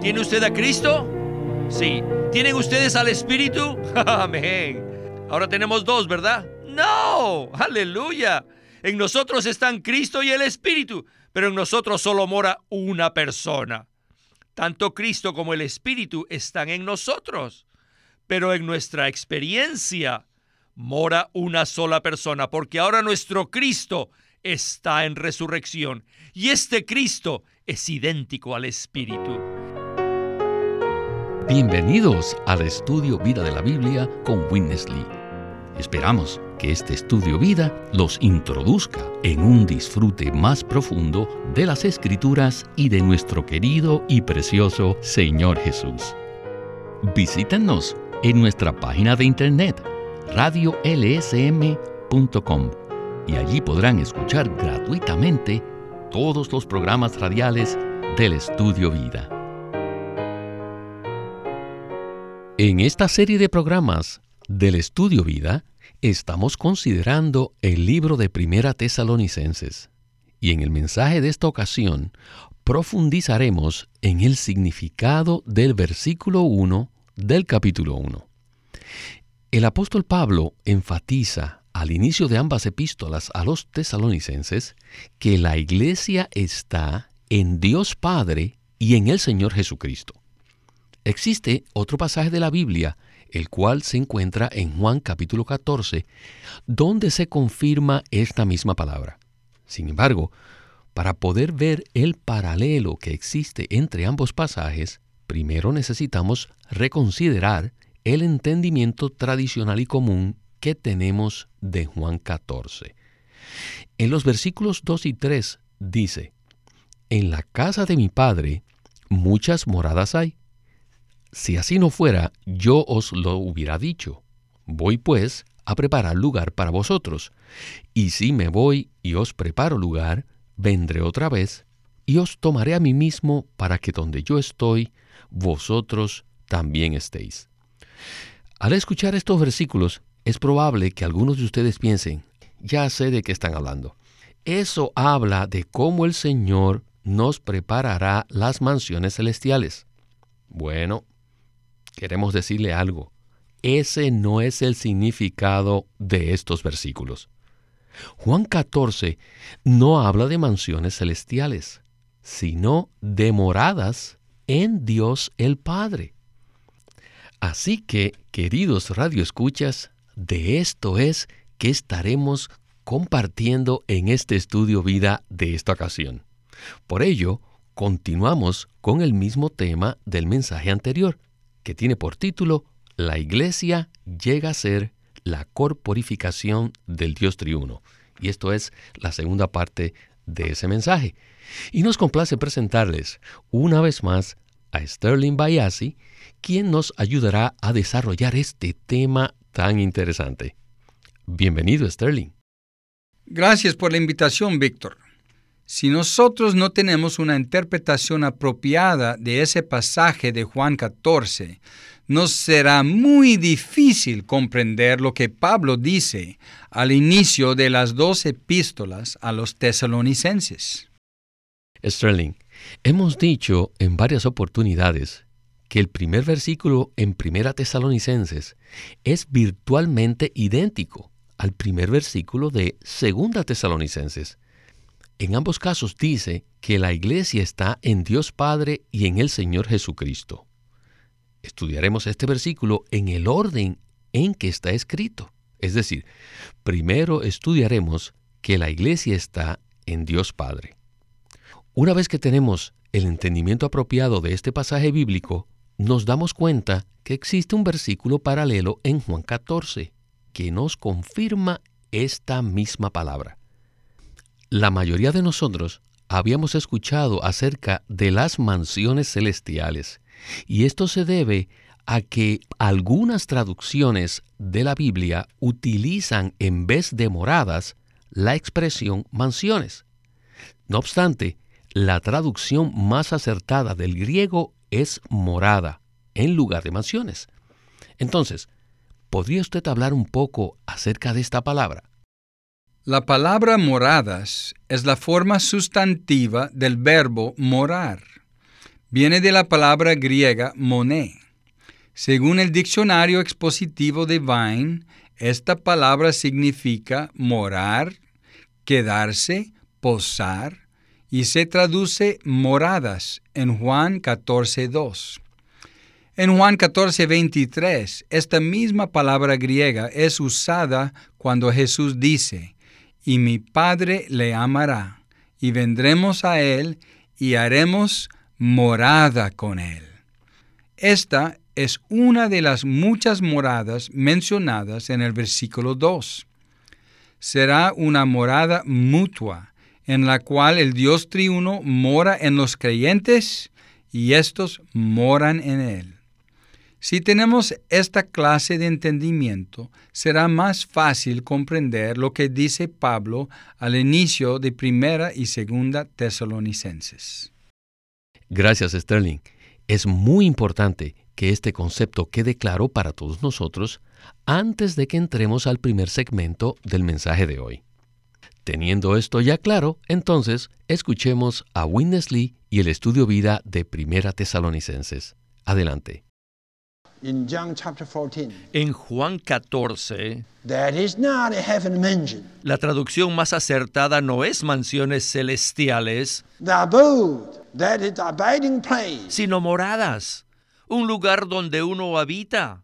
¿Tiene usted a Cristo? Sí. ¿Tienen ustedes al Espíritu? Amén. Ahora tenemos dos, ¿verdad? No. Aleluya. En nosotros están Cristo y el Espíritu, pero en nosotros solo mora una persona. Tanto Cristo como el Espíritu están en nosotros, pero en nuestra experiencia mora una sola persona, porque ahora nuestro Cristo está en resurrección y este Cristo es idéntico al Espíritu. Bienvenidos al estudio Vida de la Biblia con Witness Lee. Esperamos que este estudio vida los introduzca en un disfrute más profundo de las Escrituras y de nuestro querido y precioso Señor Jesús. Visítenos en nuestra página de internet radiolsm.com y allí podrán escuchar gratuitamente todos los programas radiales del Estudio Vida. En esta serie de programas del Estudio Vida estamos considerando el libro de Primera Tesalonicenses y en el mensaje de esta ocasión profundizaremos en el significado del versículo 1 del capítulo 1. El apóstol Pablo enfatiza al inicio de ambas epístolas a los tesalonicenses que la iglesia está en Dios Padre y en el Señor Jesucristo. Existe otro pasaje de la Biblia, el cual se encuentra en Juan capítulo 14, donde se confirma esta misma palabra. Sin embargo, para poder ver el paralelo que existe entre ambos pasajes, primero necesitamos reconsiderar el entendimiento tradicional y común que tenemos de Juan 14. En los versículos 2 y 3 dice, En la casa de mi Padre muchas moradas hay. Si así no fuera, yo os lo hubiera dicho. Voy pues a preparar lugar para vosotros. Y si me voy y os preparo lugar, vendré otra vez y os tomaré a mí mismo para que donde yo estoy, vosotros también estéis. Al escuchar estos versículos, es probable que algunos de ustedes piensen, ya sé de qué están hablando. Eso habla de cómo el Señor nos preparará las mansiones celestiales. Bueno, queremos decirle algo. Ese no es el significado de estos versículos. Juan 14 no habla de mansiones celestiales, sino de moradas en Dios el Padre. Así que, queridos radioescuchas, de esto es que estaremos compartiendo en este estudio vida de esta ocasión. Por ello, continuamos con el mismo tema del mensaje anterior, que tiene por título La Iglesia llega a ser la corporificación del Dios triuno. Y esto es la segunda parte de ese mensaje. Y nos complace presentarles una vez más a Sterling Bayasi, quien nos ayudará a desarrollar este tema tan interesante. Bienvenido, Sterling. Gracias por la invitación, Víctor. Si nosotros no tenemos una interpretación apropiada de ese pasaje de Juan 14, nos será muy difícil comprender lo que Pablo dice al inicio de las dos epístolas a los tesalonicenses. Sterling, hemos dicho en varias oportunidades que el primer versículo en Primera Tesalonicenses es virtualmente idéntico al primer versículo de Segunda Tesalonicenses. En ambos casos dice que la iglesia está en Dios Padre y en el Señor Jesucristo. Estudiaremos este versículo en el orden en que está escrito. Es decir, primero estudiaremos que la iglesia está en Dios Padre. Una vez que tenemos el entendimiento apropiado de este pasaje bíblico, nos damos cuenta que existe un versículo paralelo en Juan 14 que nos confirma esta misma palabra. La mayoría de nosotros habíamos escuchado acerca de las mansiones celestiales, y esto se debe a que algunas traducciones de la Biblia utilizan en vez de moradas la expresión mansiones. No obstante, la traducción más acertada del griego es morada en lugar de mansiones. Entonces, ¿podría usted hablar un poco acerca de esta palabra? La palabra moradas es la forma sustantiva del verbo morar. Viene de la palabra griega moné. Según el diccionario expositivo de Vine, esta palabra significa morar, quedarse, posar, y se traduce moradas en Juan 14.2. En Juan 14.23, esta misma palabra griega es usada cuando Jesús dice, y mi Padre le amará, y vendremos a él y haremos morada con él. Esta es una de las muchas moradas mencionadas en el versículo 2. Será una morada mutua, en la cual el Dios triuno mora en los creyentes y estos moran en él. Si tenemos esta clase de entendimiento, será más fácil comprender lo que dice Pablo al inicio de primera y segunda Tesalonicenses. Gracias, Sterling. Es muy importante que este concepto quede claro para todos nosotros antes de que entremos al primer segmento del mensaje de hoy. Teniendo esto ya claro, entonces escuchemos a Witness Lee y el estudio vida de Primera Tesalonicenses. Adelante. En Juan 14, la traducción más acertada no es mansiones celestiales, sino moradas, un lugar donde uno habita.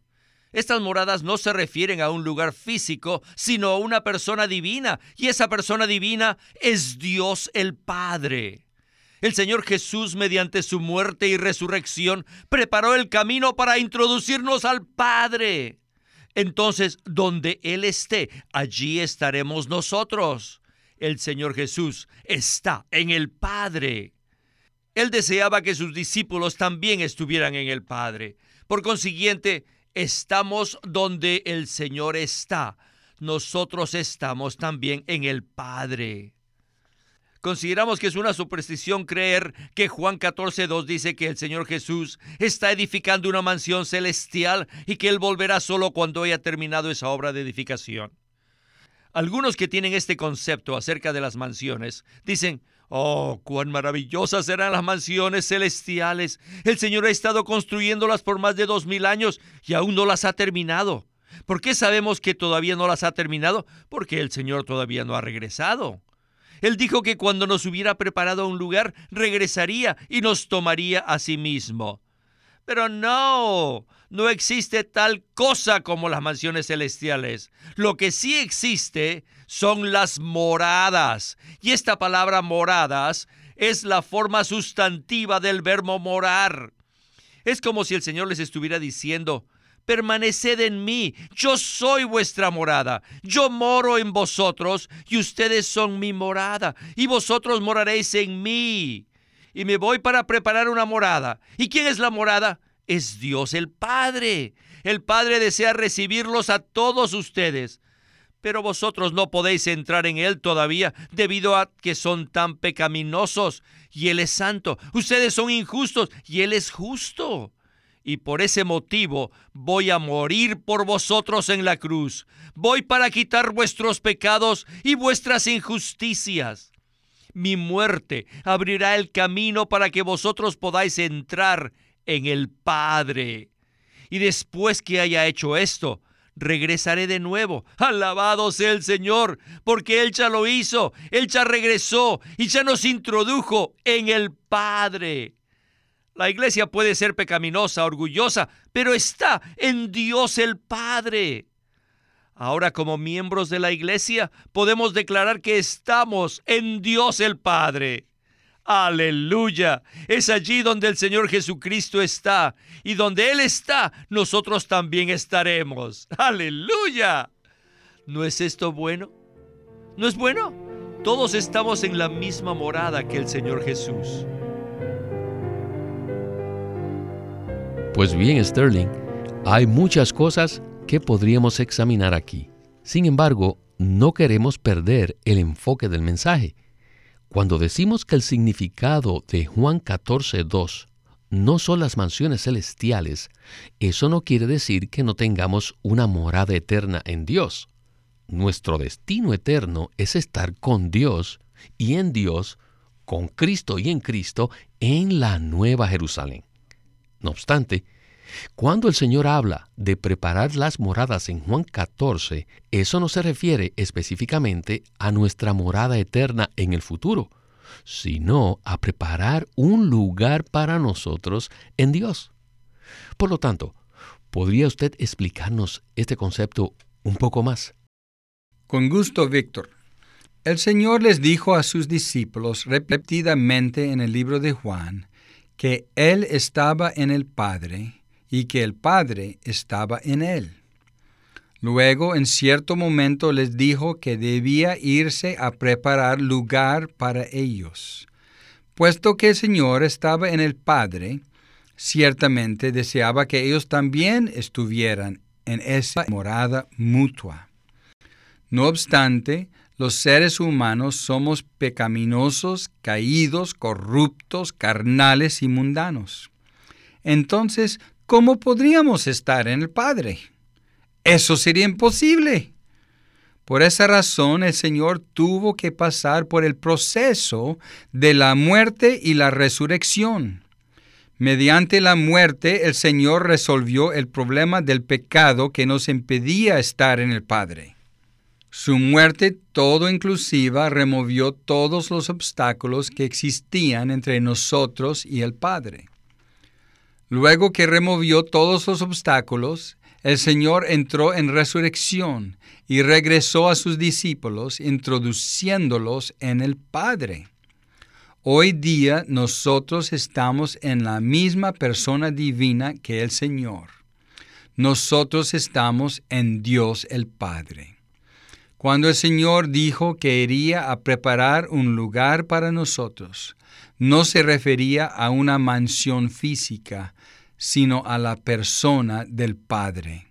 Estas moradas no se refieren a un lugar físico, sino a una persona divina, y esa persona divina es Dios el Padre. El Señor Jesús, mediante su muerte y resurrección, preparó el camino para introducirnos al Padre. Entonces, donde Él esté, allí estaremos nosotros. El Señor Jesús está en el Padre. Él deseaba que sus discípulos también estuvieran en el Padre. Por consiguiente, estamos donde el Señor está. Nosotros estamos también en el Padre. Consideramos que es una superstición creer que Juan 14.2 dice que el Señor Jesús está edificando una mansión celestial y que Él volverá solo cuando haya terminado esa obra de edificación. Algunos que tienen este concepto acerca de las mansiones dicen, Oh, cuán maravillosas serán las mansiones celestiales. El Señor ha estado construyéndolas por más de dos mil años y aún no las ha terminado. ¿Por qué sabemos que todavía no las ha terminado? Porque el Señor todavía no ha regresado. Él dijo que cuando nos hubiera preparado un lugar, regresaría y nos tomaría a sí mismo. Pero no, no existe tal cosa como las mansiones celestiales. Lo que sí existe son las moradas. Y esta palabra moradas es la forma sustantiva del verbo morar. Es como si el Señor les estuviera diciendo, permaneced en mí, yo soy vuestra morada, yo moro en vosotros y ustedes son mi morada, y vosotros moraréis en mí. Y me voy para preparar una morada. ¿Y quién es la morada? Es Dios el Padre. El Padre desea recibirlos a todos ustedes. Pero vosotros no podéis entrar en Él todavía debido a que son tan pecaminosos y Él es santo. Ustedes son injustos y Él es justo y por ese motivo voy a morir por vosotros en la cruz. Voy para quitar vuestros pecados y vuestras injusticias. Mi muerte abrirá el camino para que vosotros podáis entrar en el Padre. Y después que haya hecho esto, regresaré de nuevo. Alabado sea el Señor, porque Él ya lo hizo, Él ya regresó y ya nos introdujo en el Padre. La iglesia puede ser pecaminosa, orgullosa, pero está en Dios el Padre. Ahora como miembros de la iglesia podemos declarar que estamos en Dios el Padre. Aleluya. Es allí donde el Señor Jesucristo está. Y donde Él está, nosotros también estaremos. Aleluya. ¿No es esto bueno? ¿No es bueno? Todos estamos en la misma morada que el Señor Jesús. Pues bien, Sterling, hay muchas cosas que podríamos examinar aquí. Sin embargo, no queremos perder el enfoque del mensaje. Cuando decimos que el significado de Juan 14.2 no son las mansiones celestiales, eso no quiere decir que no tengamos una morada eterna en Dios. Nuestro destino eterno es estar con Dios y en Dios con Cristo y en Cristo en la Nueva Jerusalén. No obstante, cuando el Señor habla de preparar las moradas en Juan 14, eso no se refiere específicamente a nuestra morada eterna en el futuro, sino a preparar un lugar para nosotros en Dios. Por lo tanto, ¿podría usted explicarnos este concepto un poco más? Con gusto, Víctor. El Señor les dijo a sus discípulos repetidamente en el libro de Juan que Él estaba en el Padre y que el Padre estaba en Él. Luego, en cierto momento, les dijo que debía irse a preparar lugar para ellos. Puesto que el Señor estaba en el Padre, ciertamente deseaba que ellos también estuvieran en esa morada mutua. No obstante, los seres humanos somos pecaminosos, caídos, corruptos, carnales y mundanos. Entonces, ¿cómo podríamos estar en el Padre? Eso sería imposible. Por esa razón el Señor tuvo que pasar por el proceso de la muerte y la resurrección. Mediante la muerte el Señor resolvió el problema del pecado que nos impedía estar en el Padre. Su muerte todo inclusiva removió todos los obstáculos que existían entre nosotros y el Padre. Luego que removió todos los obstáculos, el Señor entró en resurrección y regresó a sus discípulos, introduciéndolos en el Padre. Hoy día nosotros estamos en la misma persona divina que el Señor. Nosotros estamos en Dios el Padre. Cuando el Señor dijo que iría a preparar un lugar para nosotros, no se refería a una mansión física, sino a la persona del Padre.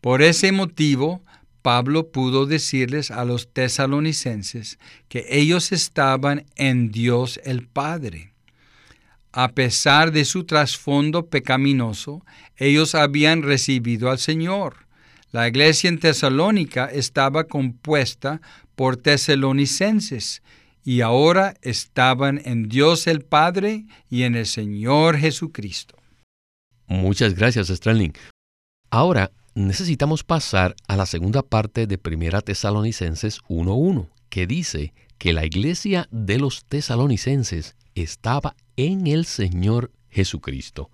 Por ese motivo, Pablo pudo decirles a los tesalonicenses que ellos estaban en Dios el Padre. A pesar de su trasfondo pecaminoso, ellos habían recibido al Señor. La iglesia en Tesalónica estaba compuesta por tesalonicenses y ahora estaban en Dios el Padre y en el Señor Jesucristo. Muchas gracias, Sterling. Ahora necesitamos pasar a la segunda parte de Primera Tesalonicenses 1.1, que dice que la iglesia de los tesalonicenses estaba en el Señor Jesucristo.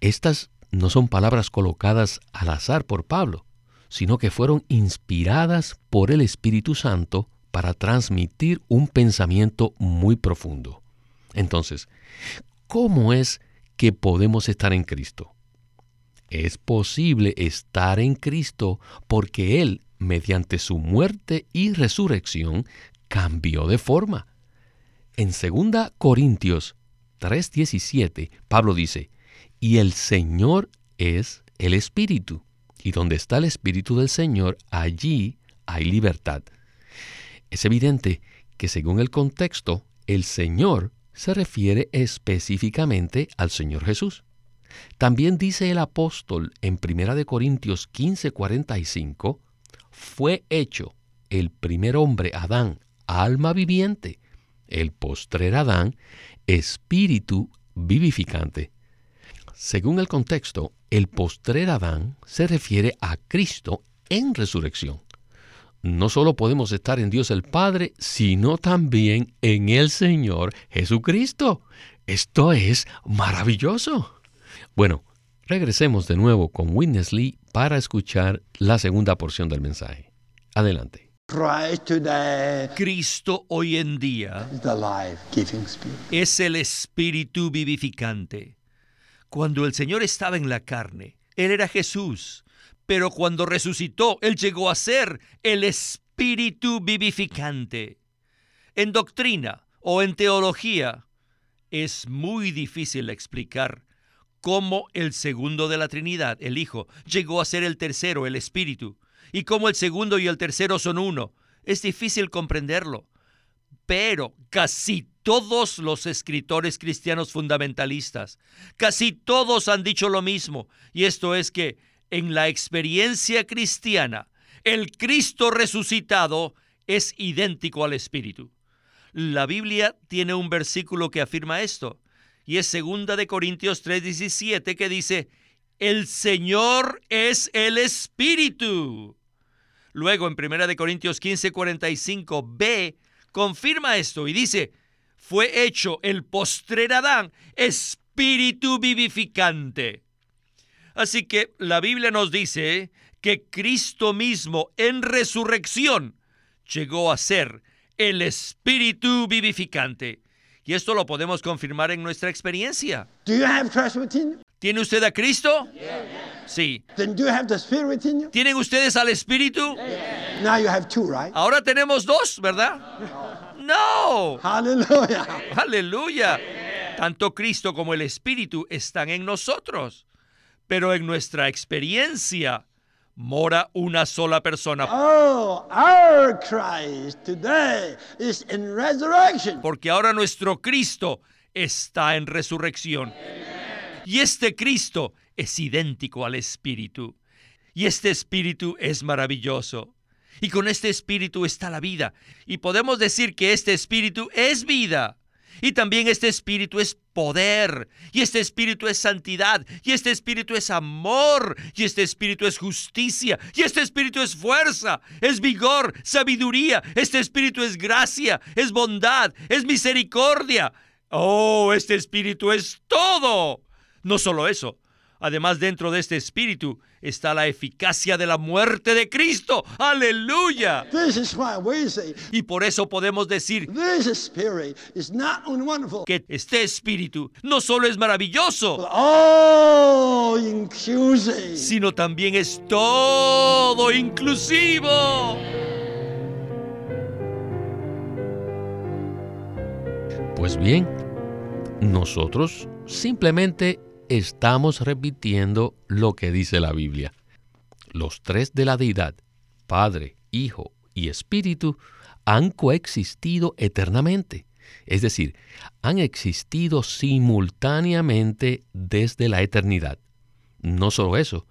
Estas no son palabras colocadas al azar por Pablo, sino que fueron inspiradas por el Espíritu Santo para transmitir un pensamiento muy profundo. Entonces, ¿cómo es que podemos estar en Cristo. Es posible estar en Cristo porque Él, mediante su muerte y resurrección, cambió de forma. En 2 Corintios 3:17, Pablo dice, y el Señor es el Espíritu, y donde está el Espíritu del Señor, allí hay libertad. Es evidente que según el contexto, el Señor se refiere específicamente al Señor Jesús. También dice el apóstol en 1 Corintios 15:45, fue hecho el primer hombre Adán, alma viviente, el postrer Adán, espíritu vivificante. Según el contexto, el postrer Adán se refiere a Cristo en resurrección no solo podemos estar en Dios el Padre, sino también en el Señor Jesucristo. Esto es maravilloso. Bueno, regresemos de nuevo con Witness Lee para escuchar la segunda porción del mensaje. Adelante. Cristo hoy en día es el Espíritu vivificante. Cuando el Señor estaba en la carne, Él era Jesús, pero cuando resucitó, Él llegó a ser el Espíritu vivificante. En doctrina o en teología es muy difícil explicar cómo el segundo de la Trinidad, el Hijo, llegó a ser el tercero, el Espíritu, y cómo el segundo y el tercero son uno. Es difícil comprenderlo. Pero casi todos los escritores cristianos fundamentalistas, casi todos han dicho lo mismo, y esto es que en la experiencia cristiana, el Cristo resucitado es idéntico al Espíritu. La Biblia tiene un versículo que afirma esto, y es 2 de Corintios 3:17 que dice, "El Señor es el Espíritu." Luego en 1 de Corintios 15:45b confirma esto y dice, "Fue hecho el postrer Adán espíritu vivificante." Así que la Biblia nos dice que Cristo mismo en resurrección llegó a ser el espíritu vivificante. Y esto lo podemos confirmar en nuestra experiencia. ¿Tiene usted a Cristo? Sí. ¿Tienen ustedes al Espíritu? Ahora tenemos dos, ¿verdad? No. Aleluya. Aleluya. Tanto Cristo como el Espíritu están en nosotros. Pero en nuestra experiencia, mora una sola persona. Oh, our Christ today is in resurrection. Porque ahora nuestro Cristo está en resurrección. Y este Cristo es idéntico al Espíritu. Y este Espíritu es maravilloso. Y con este Espíritu está la vida. Y podemos decir que este Espíritu es vida. Y también este espíritu es poder, y este espíritu es santidad, y este espíritu es amor, y este espíritu es justicia, y este espíritu es fuerza, es vigor, sabiduría, este espíritu es gracia, es bondad, es misericordia. Oh, este espíritu es todo. No solo eso, Además, dentro de este espíritu está la eficacia de la muerte de Cristo. Aleluya. y por eso podemos decir que este espíritu no solo es maravilloso, sino también es todo inclusivo. Pues bien, nosotros simplemente estamos repitiendo lo que dice la Biblia. Los tres de la deidad, Padre, Hijo y Espíritu, han coexistido eternamente. Es decir, han existido simultáneamente desde la eternidad. No solo eso,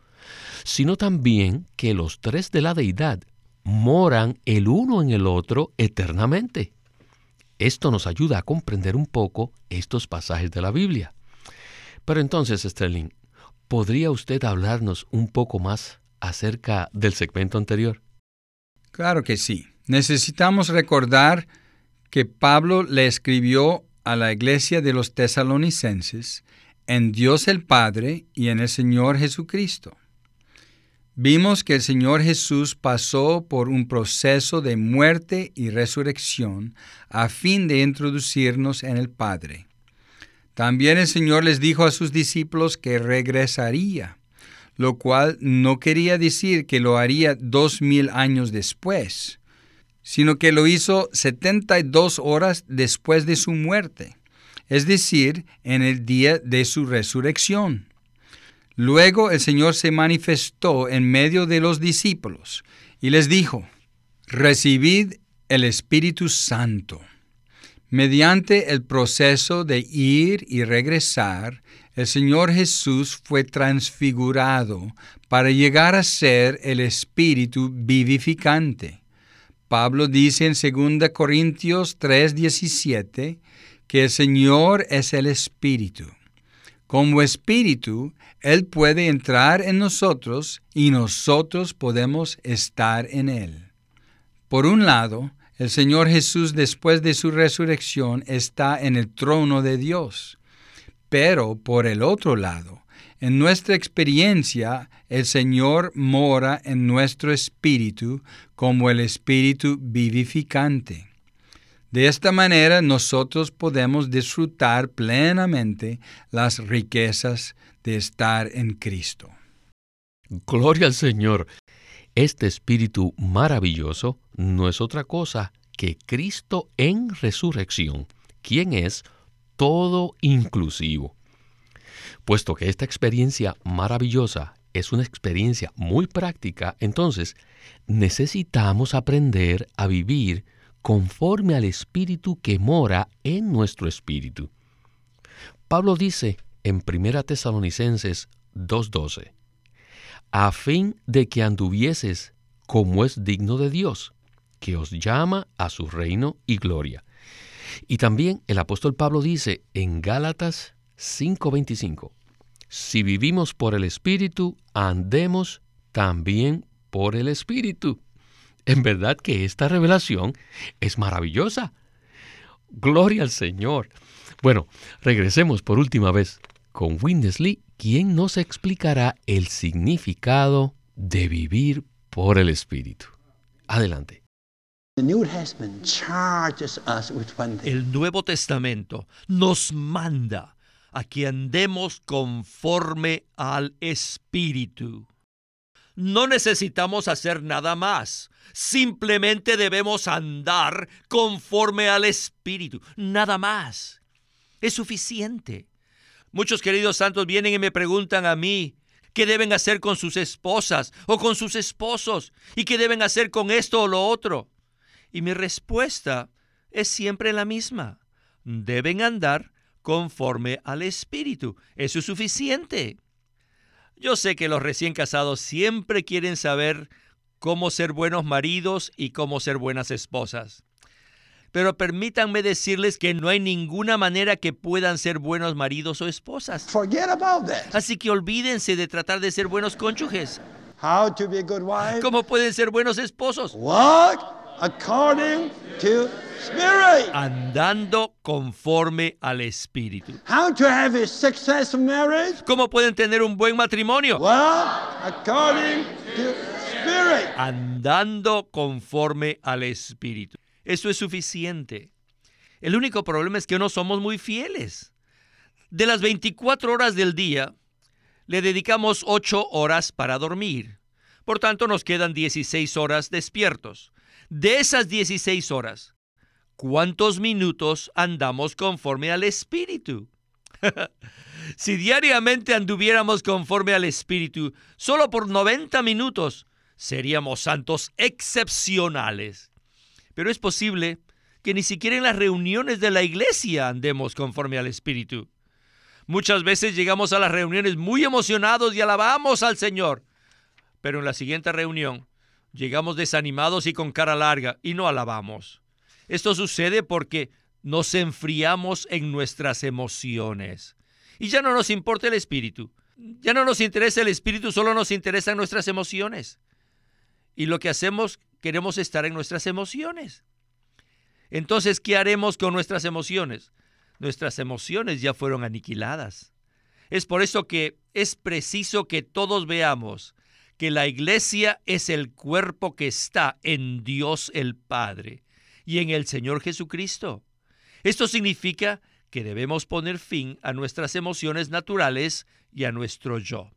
sino también que los tres de la deidad moran el uno en el otro eternamente. Esto nos ayuda a comprender un poco estos pasajes de la Biblia. Pero entonces, Sterling, ¿podría usted hablarnos un poco más acerca del segmento anterior? Claro que sí. Necesitamos recordar que Pablo le escribió a la iglesia de los tesalonicenses en Dios el Padre y en el Señor Jesucristo. Vimos que el Señor Jesús pasó por un proceso de muerte y resurrección a fin de introducirnos en el Padre. También el Señor les dijo a sus discípulos que regresaría, lo cual no quería decir que lo haría dos mil años después, sino que lo hizo 72 horas después de su muerte, es decir, en el día de su resurrección. Luego el Señor se manifestó en medio de los discípulos y les dijo, Recibid el Espíritu Santo. Mediante el proceso de ir y regresar, el Señor Jesús fue transfigurado para llegar a ser el Espíritu vivificante. Pablo dice en 2 Corintios 3:17 que el Señor es el Espíritu. Como Espíritu, Él puede entrar en nosotros y nosotros podemos estar en Él. Por un lado, el Señor Jesús después de su resurrección está en el trono de Dios. Pero por el otro lado, en nuestra experiencia, el Señor mora en nuestro espíritu como el espíritu vivificante. De esta manera nosotros podemos disfrutar plenamente las riquezas de estar en Cristo. Gloria al Señor. Este Espíritu maravilloso no es otra cosa que Cristo en resurrección, quien es todo inclusivo. Puesto que esta experiencia maravillosa es una experiencia muy práctica, entonces necesitamos aprender a vivir conforme al Espíritu que mora en nuestro espíritu. Pablo dice en 1 Tesalonicenses 2.12, a fin de que anduvieses como es digno de Dios, que os llama a su reino y gloria. Y también el apóstol Pablo dice en Gálatas 5:25, si vivimos por el Espíritu, andemos también por el Espíritu. En verdad que esta revelación es maravillosa. Gloria al Señor. Bueno, regresemos por última vez con Windesley, quien nos explicará el significado de vivir por el Espíritu. Adelante. El Nuevo Testamento nos manda a que andemos conforme al Espíritu. No necesitamos hacer nada más. Simplemente debemos andar conforme al Espíritu. Nada más. Es suficiente. Muchos queridos santos vienen y me preguntan a mí, ¿qué deben hacer con sus esposas o con sus esposos? ¿Y qué deben hacer con esto o lo otro? Y mi respuesta es siempre la misma. Deben andar conforme al Espíritu. Eso es suficiente. Yo sé que los recién casados siempre quieren saber cómo ser buenos maridos y cómo ser buenas esposas. Pero permítanme decirles que no hay ninguna manera que puedan ser buenos maridos o esposas. Así que olvídense de tratar de ser buenos cónyuges. ¿Cómo pueden ser buenos esposos? according to spirit. Andando conforme al espíritu. How to have a successful marriage? ¿Cómo pueden tener un buen matrimonio? Well, according to spirit. Andando conforme al espíritu. Eso es suficiente. El único problema es que no somos muy fieles. De las 24 horas del día, le dedicamos 8 horas para dormir. Por tanto, nos quedan 16 horas despiertos. De esas 16 horas, ¿cuántos minutos andamos conforme al Espíritu? si diariamente anduviéramos conforme al Espíritu, solo por 90 minutos, seríamos santos excepcionales. Pero es posible que ni siquiera en las reuniones de la iglesia andemos conforme al Espíritu. Muchas veces llegamos a las reuniones muy emocionados y alabamos al Señor, pero en la siguiente reunión llegamos desanimados y con cara larga y no alabamos. Esto sucede porque nos enfriamos en nuestras emociones. Y ya no nos importa el espíritu. Ya no nos interesa el espíritu, solo nos interesan nuestras emociones. Y lo que hacemos, queremos estar en nuestras emociones. Entonces, ¿qué haremos con nuestras emociones? Nuestras emociones ya fueron aniquiladas. Es por eso que es preciso que todos veamos que la iglesia es el cuerpo que está en Dios el Padre y en el Señor Jesucristo. Esto significa que debemos poner fin a nuestras emociones naturales y a nuestro yo.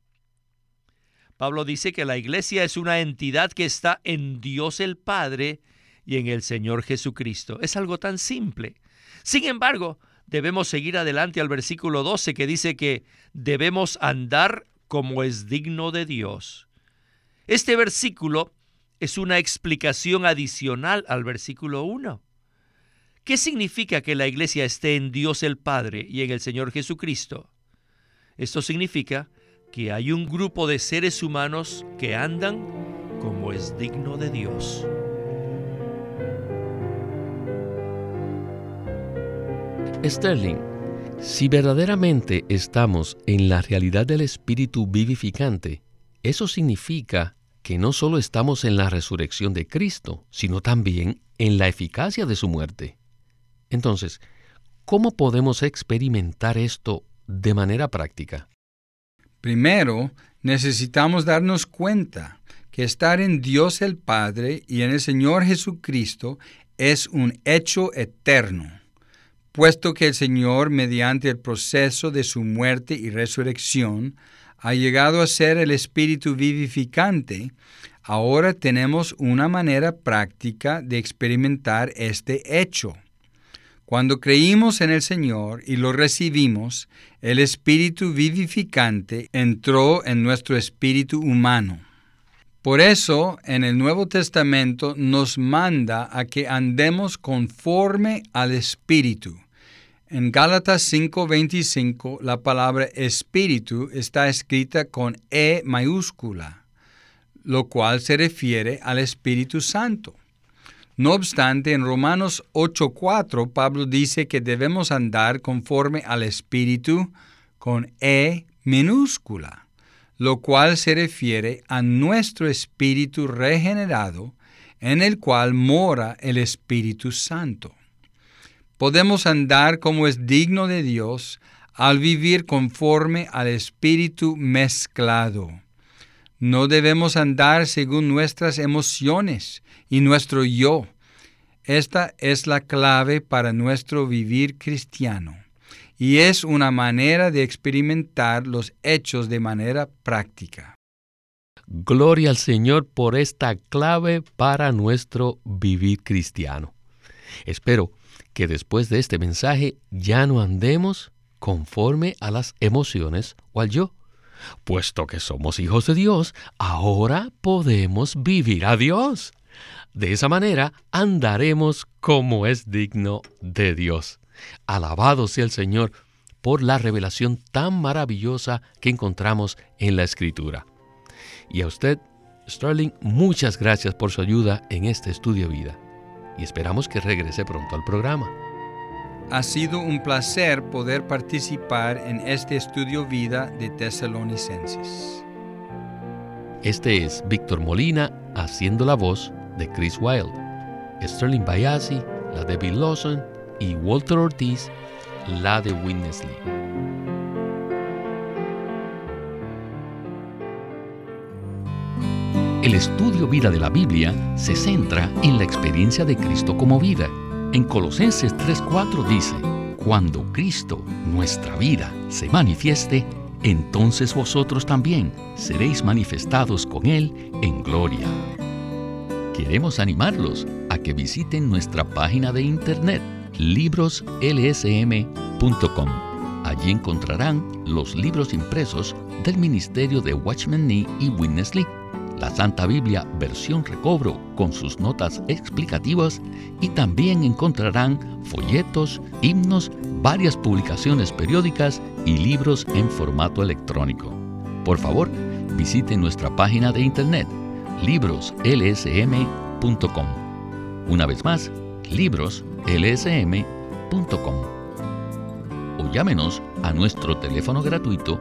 Pablo dice que la iglesia es una entidad que está en Dios el Padre y en el Señor Jesucristo. Es algo tan simple. Sin embargo, debemos seguir adelante al versículo 12 que dice que debemos andar como es digno de Dios. Este versículo es una explicación adicional al versículo 1. ¿Qué significa que la iglesia esté en Dios el Padre y en el Señor Jesucristo? Esto significa que hay un grupo de seres humanos que andan como es digno de Dios. Sterling, si verdaderamente estamos en la realidad del Espíritu vivificante, eso significa que no solo estamos en la resurrección de Cristo, sino también en la eficacia de su muerte. Entonces, ¿cómo podemos experimentar esto de manera práctica? Primero, necesitamos darnos cuenta que estar en Dios el Padre y en el Señor Jesucristo es un hecho eterno, puesto que el Señor, mediante el proceso de su muerte y resurrección, ha llegado a ser el Espíritu vivificante, ahora tenemos una manera práctica de experimentar este hecho. Cuando creímos en el Señor y lo recibimos, el Espíritu vivificante entró en nuestro espíritu humano. Por eso, en el Nuevo Testamento nos manda a que andemos conforme al Espíritu. En Gálatas 5:25 la palabra espíritu está escrita con E mayúscula, lo cual se refiere al Espíritu Santo. No obstante, en Romanos 8:4 Pablo dice que debemos andar conforme al Espíritu con E minúscula, lo cual se refiere a nuestro espíritu regenerado, en el cual mora el Espíritu Santo. Podemos andar como es digno de Dios al vivir conforme al Espíritu mezclado. No debemos andar según nuestras emociones y nuestro yo. Esta es la clave para nuestro vivir cristiano y es una manera de experimentar los hechos de manera práctica. Gloria al Señor por esta clave para nuestro vivir cristiano. Espero que después de este mensaje ya no andemos conforme a las emociones o al yo. Puesto que somos hijos de Dios, ahora podemos vivir a Dios. De esa manera andaremos como es digno de Dios. Alabado sea el Señor por la revelación tan maravillosa que encontramos en la Escritura. Y a usted, Sterling, muchas gracias por su ayuda en este estudio vida. Y esperamos que regrese pronto al programa. Ha sido un placer poder participar en este estudio vida de Tesalonicenses. Este es Víctor Molina haciendo la voz de Chris Wilde, Sterling Bayasi, la de Bill Lawson y Walter Ortiz, la de Witness Lee. El estudio vida de la Biblia se centra en la experiencia de Cristo como vida. En Colosenses 3:4 dice, Cuando Cristo, nuestra vida, se manifieste, entonces vosotros también seréis manifestados con Él en gloria. Queremos animarlos a que visiten nuestra página de internet libroslsm.com. Allí encontrarán los libros impresos del Ministerio de Watchman Nee y Witness Lee, la Santa Biblia versión recobro con sus notas explicativas y también encontrarán folletos, himnos, varias publicaciones periódicas y libros en formato electrónico. Por favor, visiten nuestra página de internet libroslsm.com. Una vez más, libroslsm.com. O llámenos a nuestro teléfono gratuito